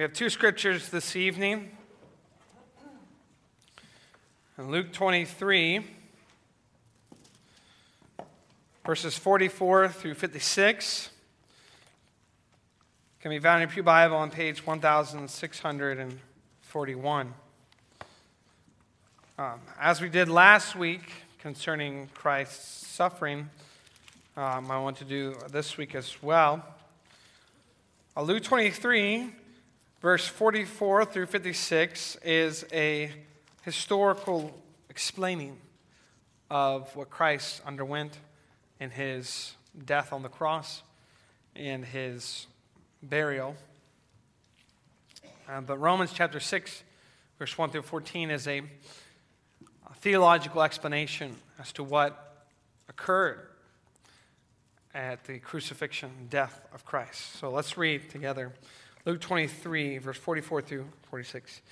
We have two scriptures this evening. In Luke 23, verses 44 through 56, can be found in Pew Bible on page 1641. Um, as we did last week concerning Christ's suffering, um, I want to do this week as well. Uh, Luke 23 Verse 44 through 56 is a historical explaining of what Christ underwent in his death on the cross and his burial. Uh, but Romans chapter 6, verse 1 through 14, is a, a theological explanation as to what occurred at the crucifixion death of Christ. So let's read together Luke 23, verse 44 through 46.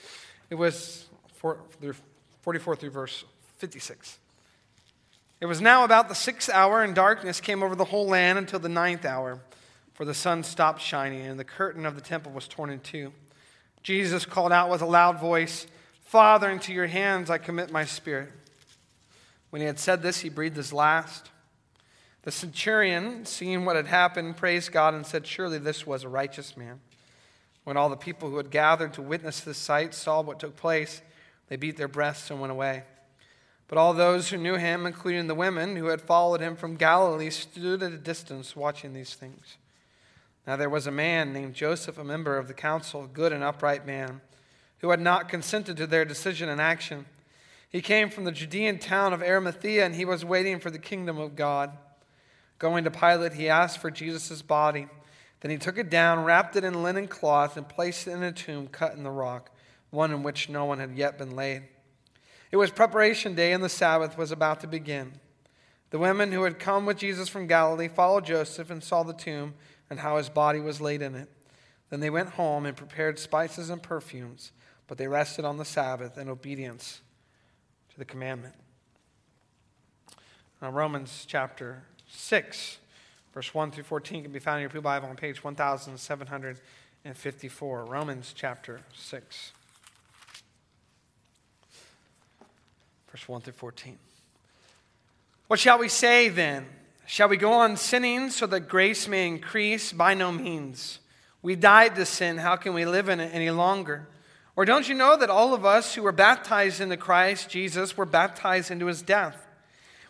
It was 44 through verse 56. It was now about the sixth hour, and darkness came over the whole land until the ninth hour, for the sun stopped shining, and the curtain of the temple was torn in two. Jesus called out with a loud voice, Father, into your hands I commit my spirit. When he had said this, he breathed his last. The centurion, seeing what had happened, praised God and said, Surely this was a righteous man. When all the people who had gathered to witness this sight saw what took place, they beat their breasts and went away. But all those who knew him, including the women who had followed him from Galilee, stood at a distance watching these things. Now there was a man named Joseph, a member of the council, a good and upright man, who had not consented to their decision and action. He came from the Judean town of Arimathea, and he was waiting for the kingdom of God. Going to Pilate, he asked for Jesus' body. Then he took it down, wrapped it in linen cloth, and placed it in a tomb cut in the rock, one in which no one had yet been laid. It was preparation day, and the Sabbath was about to begin. The women who had come with Jesus from Galilee followed Joseph and saw the tomb and how his body was laid in it. Then they went home and prepared spices and perfumes, but they rested on the Sabbath in obedience to the commandment. Now, Romans chapter 6 Verse 1 through 14 can be found in your Pew Bible on page 1754. Romans chapter 6. Verse 1 through 14. What shall we say then? Shall we go on sinning so that grace may increase? By no means. We died to sin. How can we live in it any longer? Or don't you know that all of us who were baptized into Christ Jesus were baptized into his death?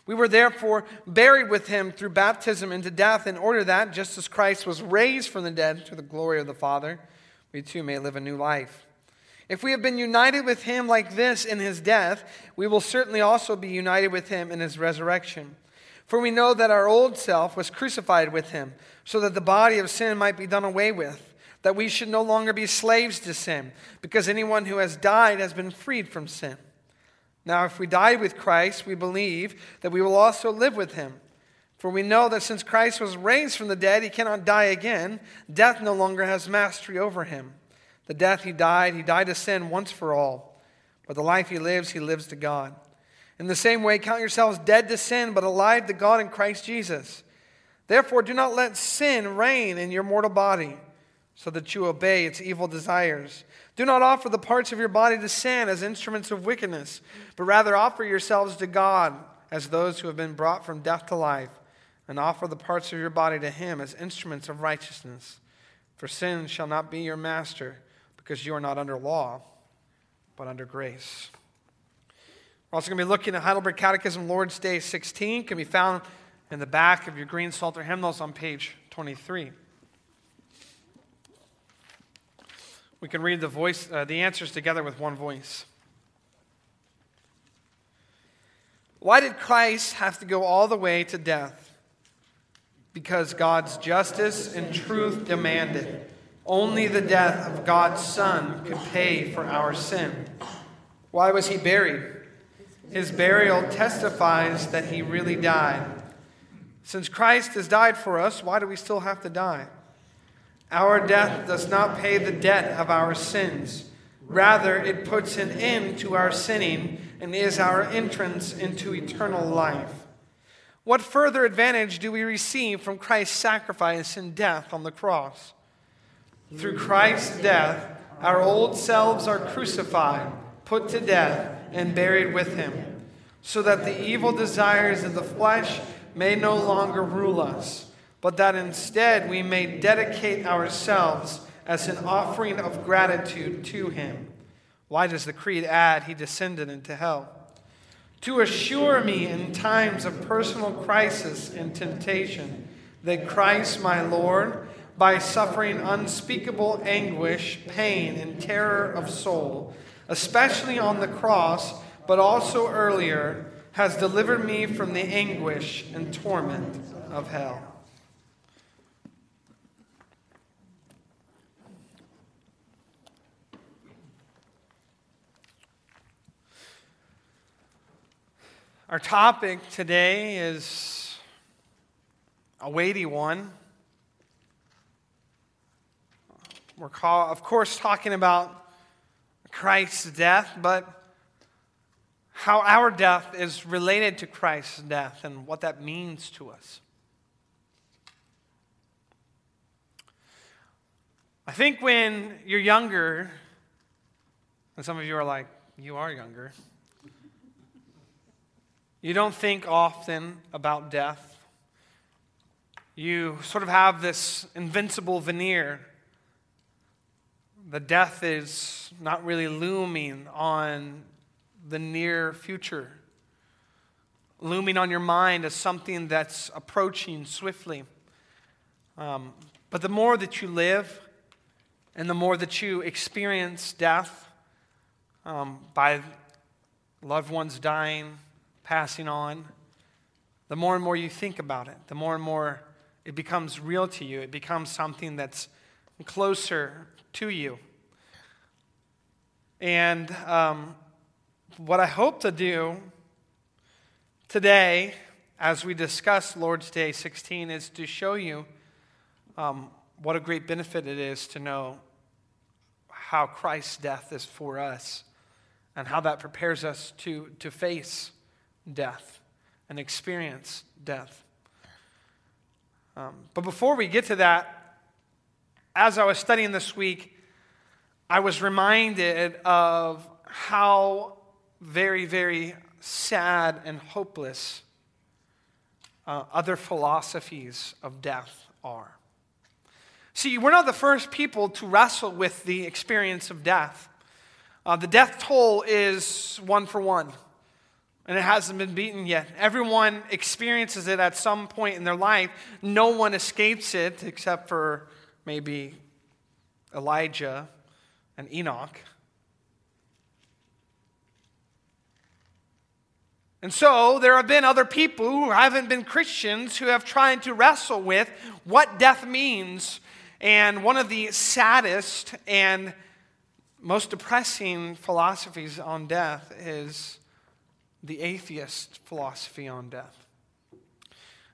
We were therefore buried with him through baptism into death, in order that, just as Christ was raised from the dead to the glory of the Father, we too may live a new life. If we have been united with him like this in his death, we will certainly also be united with him in his resurrection. For we know that our old self was crucified with him, so that the body of sin might be done away with, that we should no longer be slaves to sin, because anyone who has died has been freed from sin. Now, if we die with Christ, we believe that we will also live with him. For we know that since Christ was raised from the dead, he cannot die again. Death no longer has mastery over him. The death he died, he died to sin once for all. But the life he lives, he lives to God. In the same way, count yourselves dead to sin, but alive to God in Christ Jesus. Therefore, do not let sin reign in your mortal body, so that you obey its evil desires. Do not offer the parts of your body to sin as instruments of wickedness, but rather offer yourselves to God as those who have been brought from death to life, and offer the parts of your body to Him as instruments of righteousness. For sin shall not be your master, because you are not under law, but under grace. We're also going to be looking at Heidelberg Catechism, Lord's Day 16, can be found in the back of your green Psalter hymnals on page 23. We can read the, voice, uh, the answers together with one voice. Why did Christ have to go all the way to death? Because God's justice and truth demanded. Only the death of God's Son could pay for our sin. Why was he buried? His burial testifies that he really died. Since Christ has died for us, why do we still have to die? Our death does not pay the debt of our sins. Rather, it puts an end to our sinning and is our entrance into eternal life. What further advantage do we receive from Christ's sacrifice and death on the cross? Through Christ's death, our old selves are crucified, put to death, and buried with him, so that the evil desires of the flesh may no longer rule us, but that instead we may dedicate ourselves as an offering of gratitude to him. Why does the creed add, He descended into hell? To assure me in times of personal crisis and temptation that Christ my Lord, by suffering unspeakable anguish, pain, and terror of soul, especially on the cross, but also earlier, has delivered me from the anguish and torment of hell. Our topic today is a weighty one. We're, call, of course, talking about Christ's death, but how our death is related to Christ's death and what that means to us. I think when you're younger, and some of you are like, you are younger. You don't think often about death. You sort of have this invincible veneer. The death is not really looming on the near future, looming on your mind as something that's approaching swiftly. Um, but the more that you live and the more that you experience death um, by loved ones dying, passing on, the more and more you think about it, the more and more it becomes real to you. It becomes something that's closer to you. And um, what I hope to do today, as we discuss Lord's Day 16, is to show you um, what a great benefit it is to know how Christ's death is for us and how that prepares us to, to face death and experience death. Um, but before we get to that, as I was studying this week, I was reminded of how very, very sad and hopeless uh, other philosophies of death are. See, we're not the first people to wrestle with the experience of death. Uh, the death toll is one for one and it hasn't been beaten yet. Everyone experiences it at some point in their life. No one escapes it except for maybe Elijah and Enoch. And so there have been other people who haven't been Christians who have tried to wrestle with what death means. And one of the saddest and most depressing philosophies on death is the atheist philosophy on death.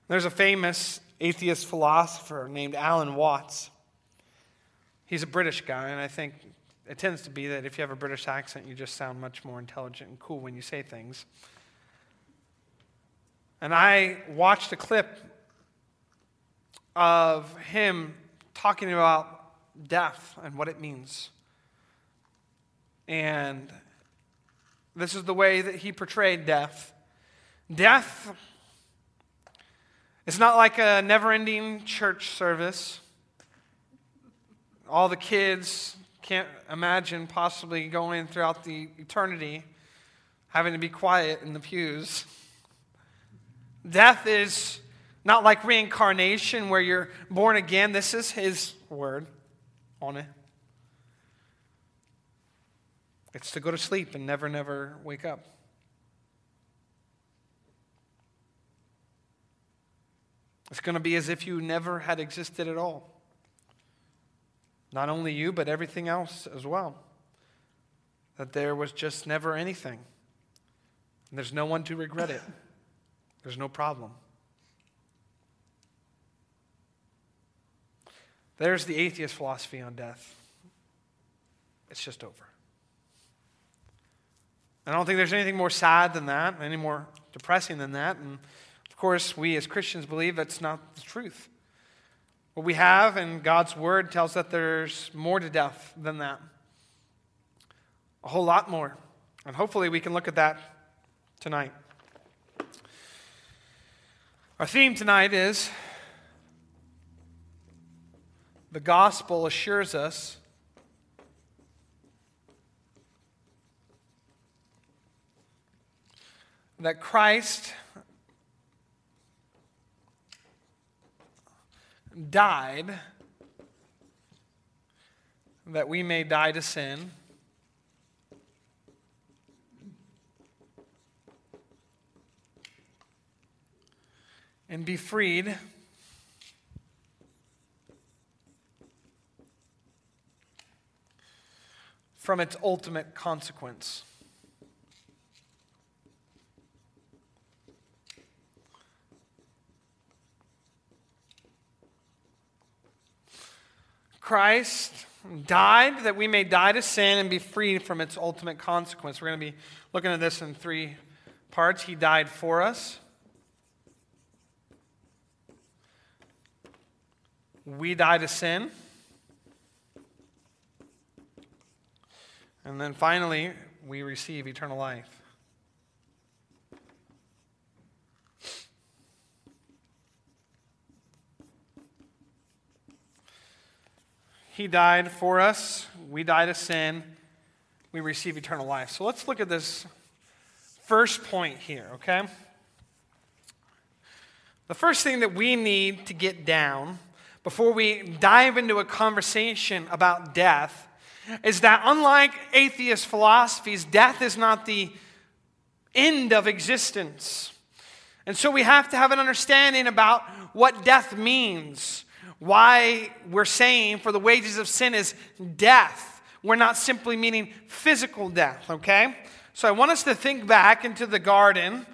There's a famous atheist philosopher named Alan Watts. He's a British guy, and I think it tends to be that if you have a British accent, you just sound much more intelligent and cool when you say things. And I watched a clip of him talking about death and what it means. And this is the way that he portrayed death. Death is not like a never ending church service. All the kids can't imagine possibly going throughout the eternity having to be quiet in the pews. Death is not like reincarnation where you're born again. This is his word on it. It's to go to sleep and never, never wake up. It's going to be as if you never had existed at all. Not only you, but everything else as well. That there was just never anything. And there's no one to regret it, there's no problem. There's the atheist philosophy on death. It's just over. I don't think there's anything more sad than that, any more depressing than that. And of course, we as Christians believe that's not the truth. What we have and God's word tells us that there's more to death than that. a whole lot more. And hopefully we can look at that tonight. Our theme tonight is the gospel assures us that Christ died that we may die to sin. And be freed from its ultimate consequence. Christ died that we may die to sin and be freed from its ultimate consequence. We're going to be looking at this in three parts. He died for us. We die to sin. And then finally, we receive eternal life. He died for us. We die to sin. We receive eternal life. So let's look at this first point here, okay? The first thing that we need to get down before we dive into a conversation about death is that unlike atheist philosophies, death is not the end of existence. And so we have to have an understanding about what death means why we're saying for the wages of sin is death. We're not simply meaning physical death, okay? So I want us to think back into the garden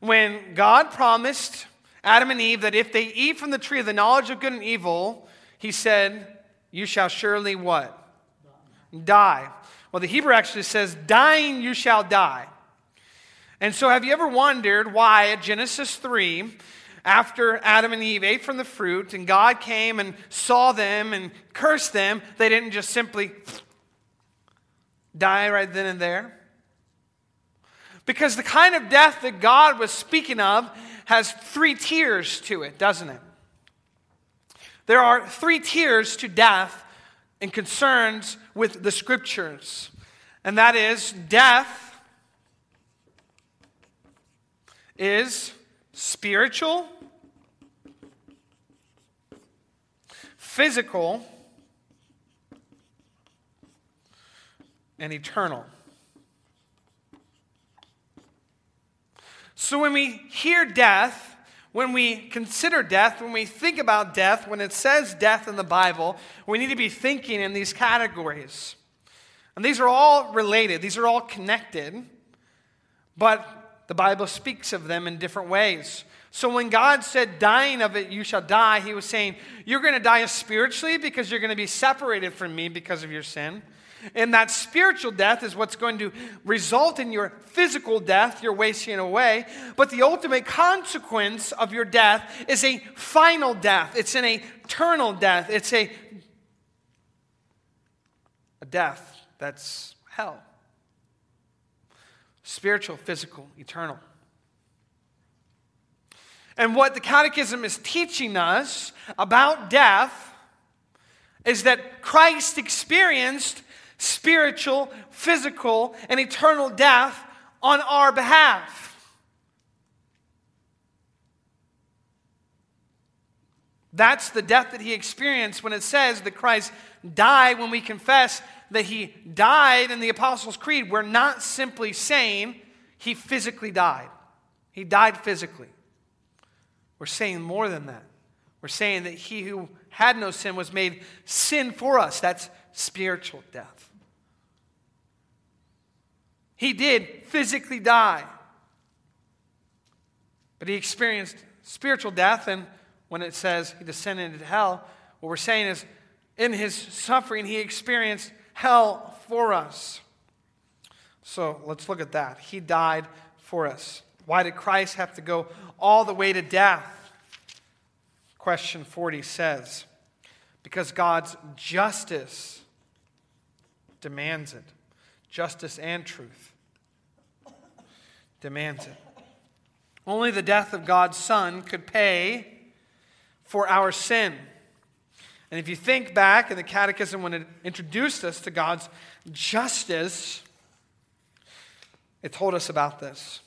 when God promised Adam and Eve that if they eat from the tree of the knowledge of good and evil, he said, You shall surely what? Die. Well, the Hebrew actually says, Dying you shall die. And so, have you ever wondered why at Genesis 3, after Adam and Eve ate from the fruit and God came and saw them and cursed them, they didn't just simply die right then and there. Because the kind of death that God was speaking of has three tiers to it, doesn't it? There are three tiers to death in concerns with the scriptures. And that is death is spiritual, physical, and eternal. So when we hear death, when we consider death, when we think about death, when it says death in the Bible, we need to be thinking in these categories. And these are all related, these are all connected, but the Bible speaks of them in different ways. So when God said, dying of it, you shall die, he was saying, you're going to die spiritually because you're going to be separated from me because of your sin. And that spiritual death is what's going to result in your physical death, your wasting away. But the ultimate consequence of your death is a final death. It's an eternal death. It's a, a death that's hell spiritual, physical, eternal. And what the Catechism is teaching us about death is that Christ experienced spiritual, physical, and eternal death on our behalf. That's the death that he experienced when it says that Christ died when we confess that he died in the Apostles' Creed, we're not simply saying he physically died. He died physically. We're saying more than that. We're saying that he who had no sin was made sin for us. That's spiritual death. He did physically die, but he experienced spiritual death. And when it says he descended into hell, what we're saying is in his suffering, he experienced hell for us. So let's look at that. He died for us. Why did Christ have to go all the way to death? Question 40 says, because God's justice demands it. justice and truth demands it. Only the death of God's Son could pay for our sin. And if you think back in the Catechism when it introduced us to God's justice, it told us about this.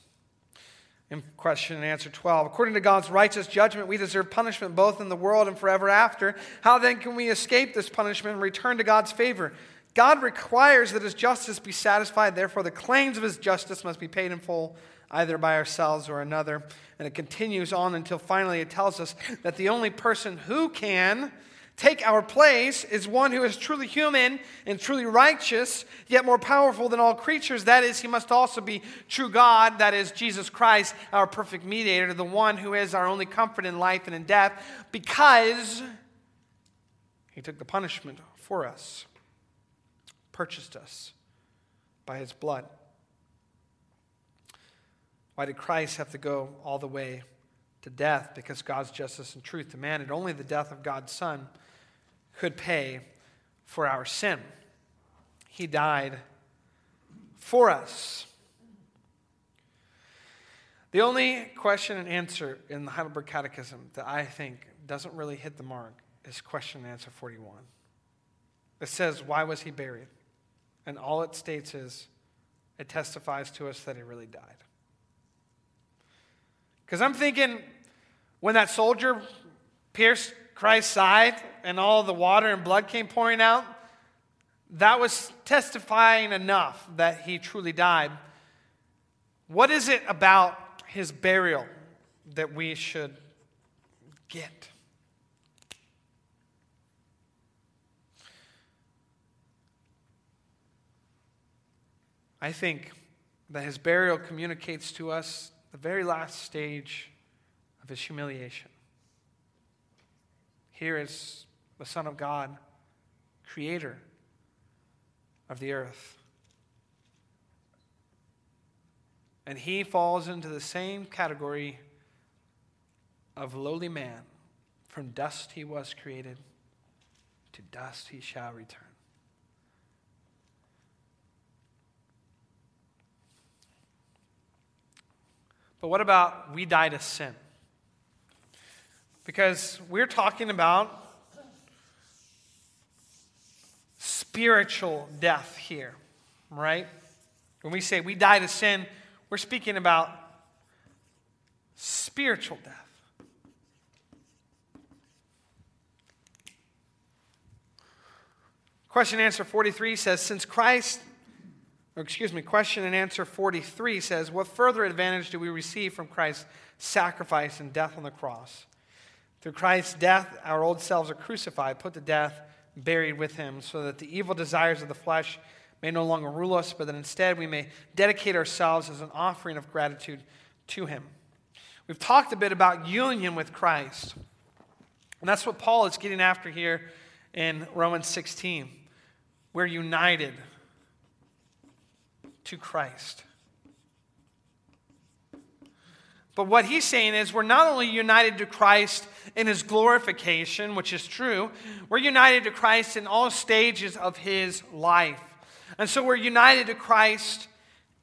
In question and answer 12, according to God's righteous judgment, we deserve punishment both in the world and forever after. How then can we escape this punishment and return to God's favor? God requires that his justice be satisfied, therefore, the claims of his justice must be paid in full, either by ourselves or another. And it continues on until finally it tells us that the only person who can take our place is one who is truly human and truly righteous, yet more powerful than all creatures. That is, he must also be true God, that is, Jesus Christ, our perfect mediator, the one who is our only comfort in life and in death, because he took the punishment for us, purchased us by his blood. Why did Christ have to go all the way to death? Because God's justice and truth demanded only the death of God's Son could pay for our sin. He died for us. The only question and answer in the Heidelberg Catechism that I think doesn't really hit the mark is question and answer 41. It says, Why was he buried? And all it states is, it testifies to us that he really died. Because I'm thinking, when that soldier pierced Christ's side and all the water and blood came pouring out, that was testifying enough that he truly died. What is it about his burial that we should get? I think that his burial communicates to us the very last stage of his humiliation. Here is the Son of God, creator of the earth. And he falls into the same category of lowly man. From dust he was created, to dust he shall return. But what about we die to sin? Because we're talking about spiritual death here, right? When we say we die to sin, we're speaking about spiritual death. Question and answer 43 says, Since Christ, or excuse me, question and answer 43 says, What further advantage do we receive from Christ's sacrifice and death on the cross? Through Christ's death, our old selves are crucified, put to death, buried with him, so that the evil desires of the flesh may no longer rule us, but that instead we may dedicate ourselves as an offering of gratitude to him. We've talked a bit about union with Christ. And that's what Paul is getting after here in Romans 16. We're united to Christ. But what he's saying is we're not only united to Christ in his glorification, which is true, we're united to Christ in all stages of his life. And so we're united to Christ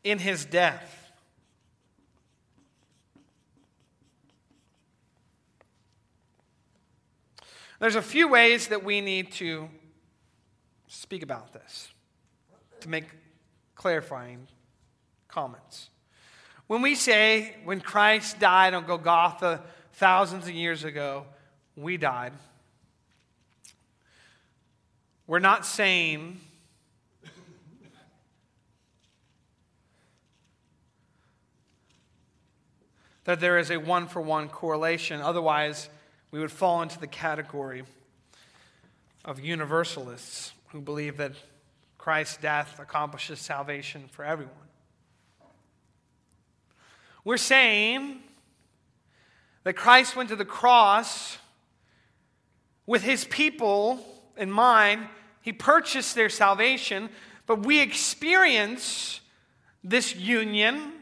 in his death. There's a few ways that we need to speak about this to make clarifying comments. When we say, when Christ died on Golgotha thousands of years ago, we died, we're not saying that there is a one for one correlation. Otherwise, we would fall into the category of universalists who believe that Christ's death accomplishes salvation for everyone. We're saying that Christ went to the cross with his people in mind. He purchased their salvation, but we experience this union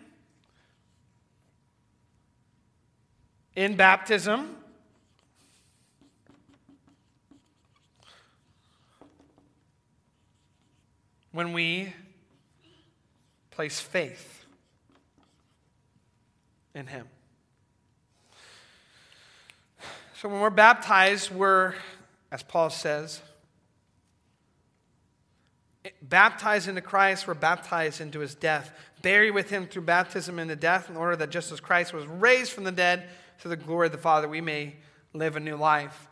in baptism. When we place faith in him. So when we're baptized, we're, as Paul says, baptized into Christ, we're baptized into his death, buried with him through baptism into death, in order that just as Christ was raised from the dead to the glory of the Father, we may live a new life.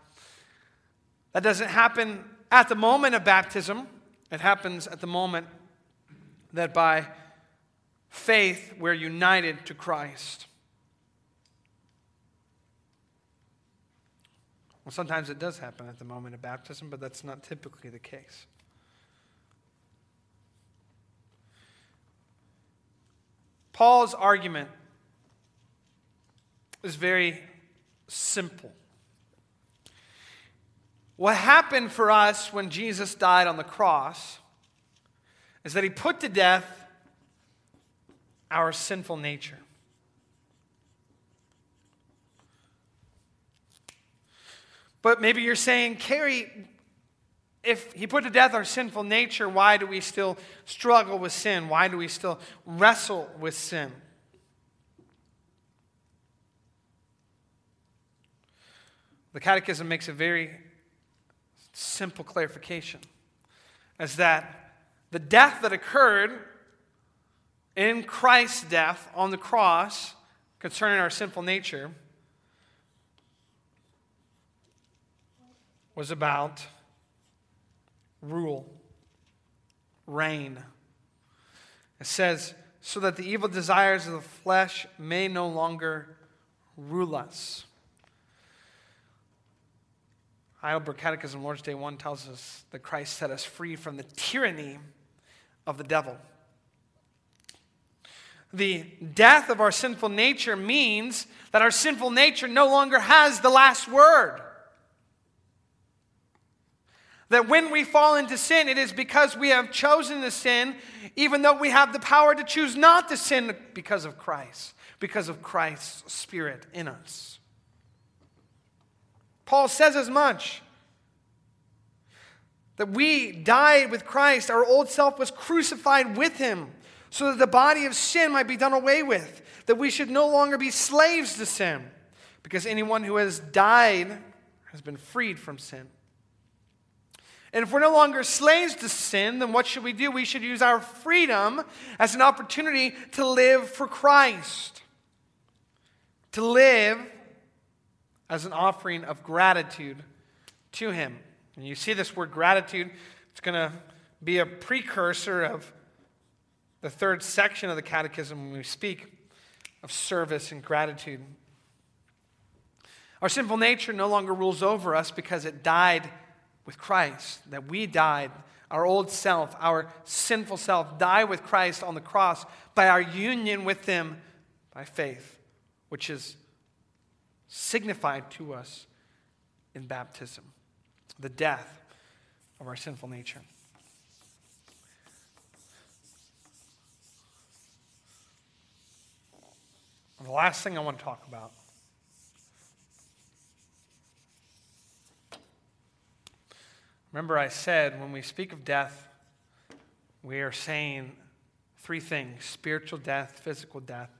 That doesn't happen at the moment of baptism, it happens at the moment that by faith we're united to Christ. Well, sometimes it does happen at the moment of baptism, but that's not typically the case. Paul's argument is very simple. What happened for us when Jesus died on the cross is that he put to death our sinful nature. But maybe you're saying, Cary, if he put to death our sinful nature, why do we still struggle with sin? Why do we still wrestle with sin? The Catechism makes a very simple clarification as that the death that occurred in Christ's death on the cross concerning our sinful nature was about rule, reign. It says, so that the evil desires of the flesh may no longer rule us. Heidelberg Catechism, Lord's Day 1 tells us that Christ set us free from the tyranny of the devil. The death of our sinful nature means that our sinful nature no longer has the last word. That when we fall into sin, it is because we have chosen to sin, even though we have the power to choose not to sin because of Christ, because of Christ's Spirit in us. Paul says as much that we died with Christ, our old self was crucified with him, so that the body of sin might be done away with, that we should no longer be slaves to sin, because anyone who has died has been freed from sin. And if we're no longer slaves to sin, then what should we do? We should use our freedom as an opportunity to live for Christ, to live as an offering of gratitude to Him. And you see this word gratitude, it's going to be a precursor of the third section of the catechism when we speak of service and gratitude. Our sinful nature no longer rules over us because it died with Christ, that we died, our old self, our sinful self, die with Christ on the cross by our union with Him by faith, which is signified to us in baptism, the death of our sinful nature. The last thing I want to talk about Remember, I said when we speak of death, we are saying three things spiritual death, physical death,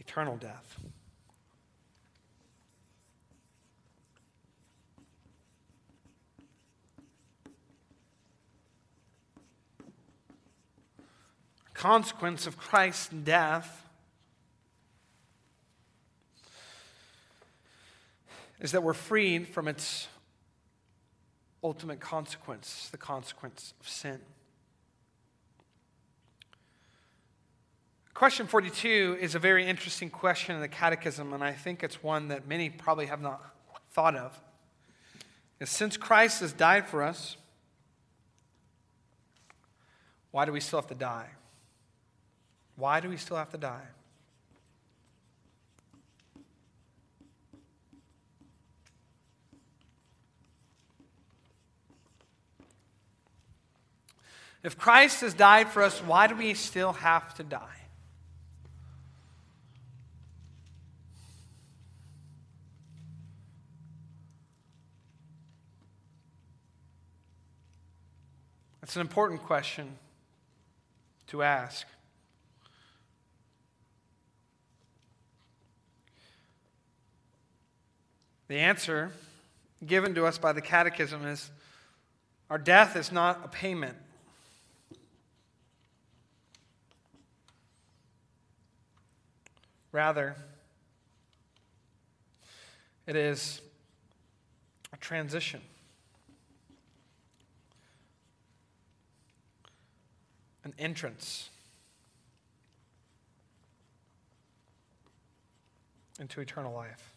eternal death. Consequence of Christ's death is that we're freed from its ultimate consequence, the consequence of sin. Question 42 is a very interesting question in the Catechism, and I think it's one that many probably have not thought of. Is since Christ has died for us, why do we still have to die? Why do we still have to die? If Christ has died for us, why do we still have to die? It's an important question to ask. The answer given to us by the Catechism is our death is not a payment Rather, it is a transition. An entrance into eternal life.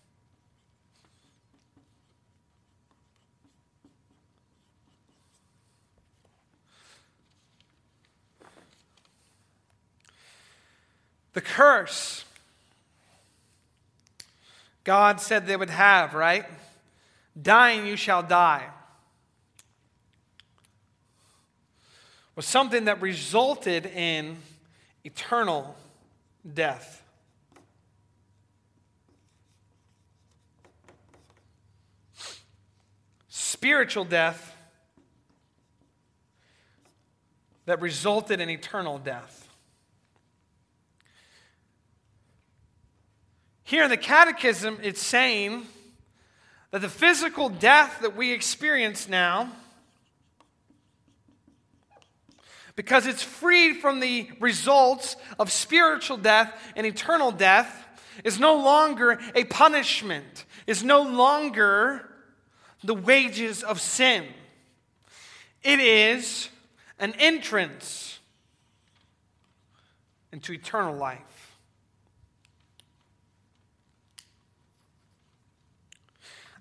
The curse God said they would have, right? Dying, you shall die. Was something that resulted in eternal death. Spiritual death that resulted in eternal death. Here in the Catechism, it's saying that the physical death that we experience now, because it's freed from the results of spiritual death and eternal death, is no longer a punishment, is no longer the wages of sin. It is an entrance into eternal life.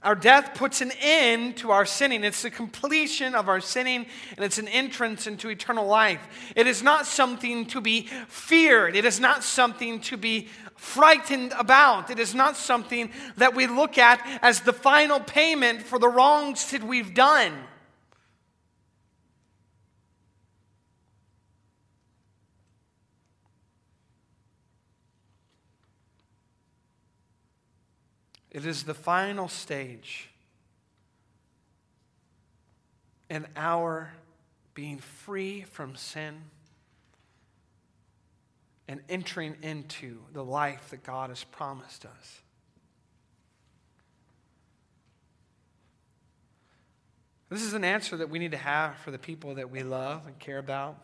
Our death puts an end to our sinning. It's the completion of our sinning, and it's an entrance into eternal life. It is not something to be feared. It is not something to be frightened about. It is not something that we look at as the final payment for the wrongs that we've done. It is the final stage in our being free from sin and entering into the life that God has promised us. This is an answer that we need to have for the people that we love and care about.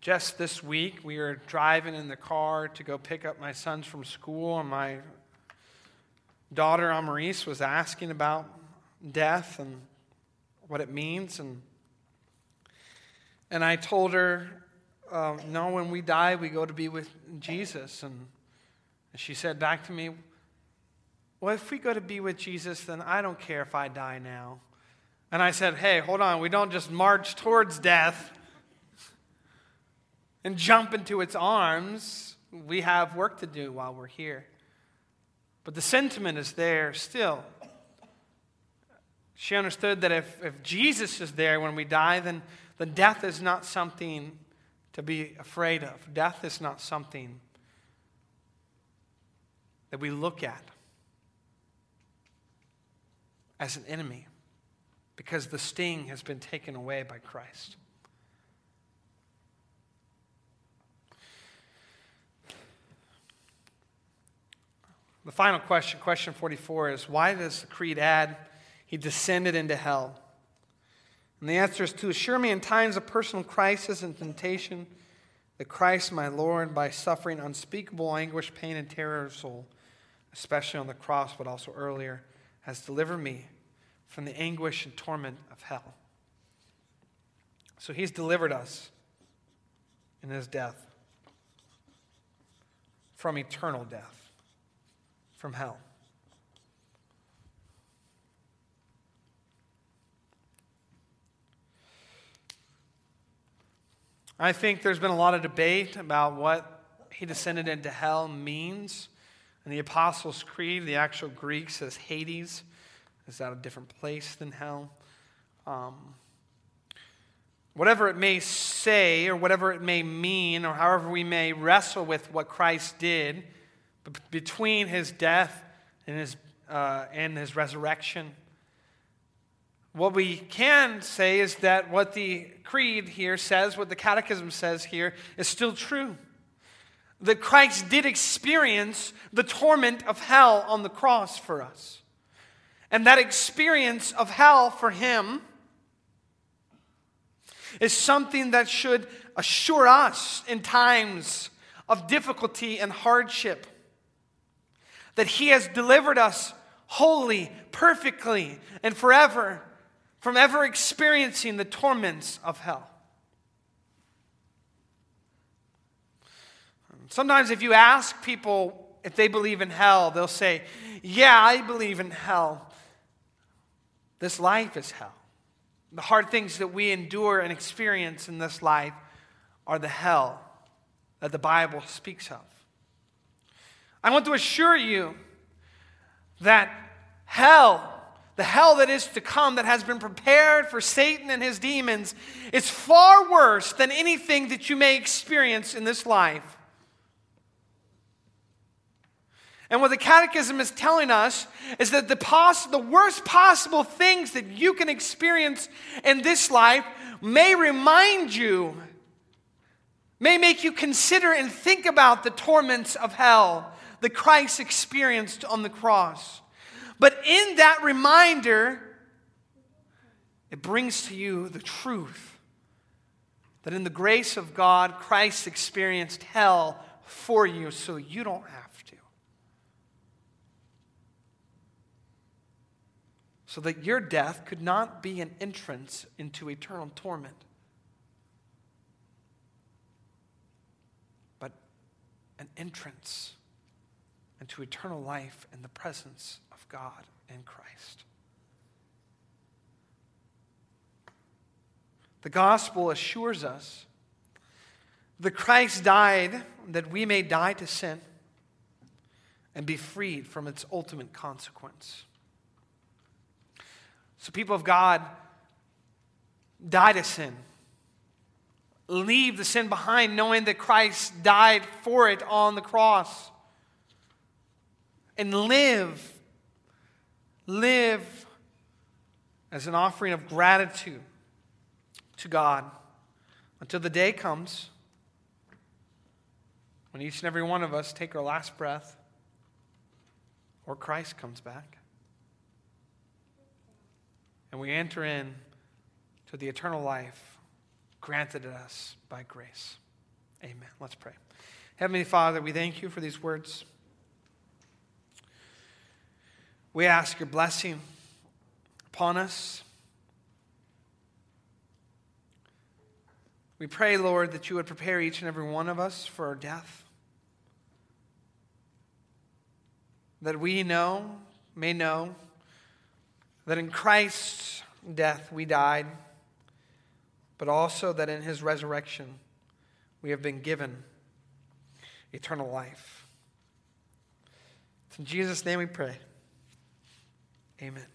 Just this week, we were driving in the car to go pick up my sons from school, and my daughter, Amaris, was asking about death and what it means. And, and I told her, uh, No, when we die, we go to be with Jesus. And she said back to me, Well, if we go to be with Jesus, then I don't care if I die now. And I said, Hey, hold on. We don't just march towards death and jump into its arms, we have work to do while we're here. But the sentiment is there still. She understood that if, if Jesus is there when we die, then, then death is not something to be afraid of. Death is not something that we look at as an enemy because the sting has been taken away by Christ. The final question, question 44, is why does the creed add he descended into hell? And the answer is to assure me in times of personal crisis and temptation that Christ, my Lord, by suffering unspeakable anguish, pain, and terror of soul, especially on the cross, but also earlier, has delivered me from the anguish and torment of hell. So he's delivered us in his death from eternal death from hell. I think there's been a lot of debate about what he descended into hell means. In the Apostles' Creed, the actual Greek says Hades. Is that a different place than hell? Um, whatever it may say, or whatever it may mean, or however we may wrestle with what Christ did, between his death and his, uh, and his resurrection. What we can say is that what the creed here says, what the catechism says here, is still true. that Christ did experience the torment of hell on the cross for us. And that experience of hell for him is something that should assure us in times of difficulty and hardship that he has delivered us wholly, perfectly, and forever from ever experiencing the torments of hell. Sometimes, if you ask people if they believe in hell, they'll say, Yeah, I believe in hell. This life is hell. The hard things that we endure and experience in this life are the hell that the Bible speaks of. I want to assure you that hell, the hell that is to come, that has been prepared for Satan and his demons, is far worse than anything that you may experience in this life. And what the Catechism is telling us is that the, poss- the worst possible things that you can experience in this life may remind you, may make you consider and think about the torments of hell that Christ experienced on the cross. But in that reminder, it brings to you the truth that in the grace of God, Christ experienced hell for you so you don't have. To. So that your death could not be an entrance into eternal torment, but an entrance into eternal life in the presence of God and Christ. The gospel assures us that Christ died that we may die to sin and be freed from its ultimate consequence. So, people of God, die to sin. Leave the sin behind, knowing that Christ died for it on the cross. And live, live as an offering of gratitude to God until the day comes when each and every one of us take our last breath or Christ comes back and we enter in to the eternal life granted us by grace. Amen. Let's pray. Heavenly Father, we thank you for these words. We ask your blessing upon us. We pray, Lord, that you would prepare each and every one of us for our death. That we know, may know, that in Christ's death we died, but also that in his resurrection we have been given eternal life. It's in Jesus' name we pray. Amen.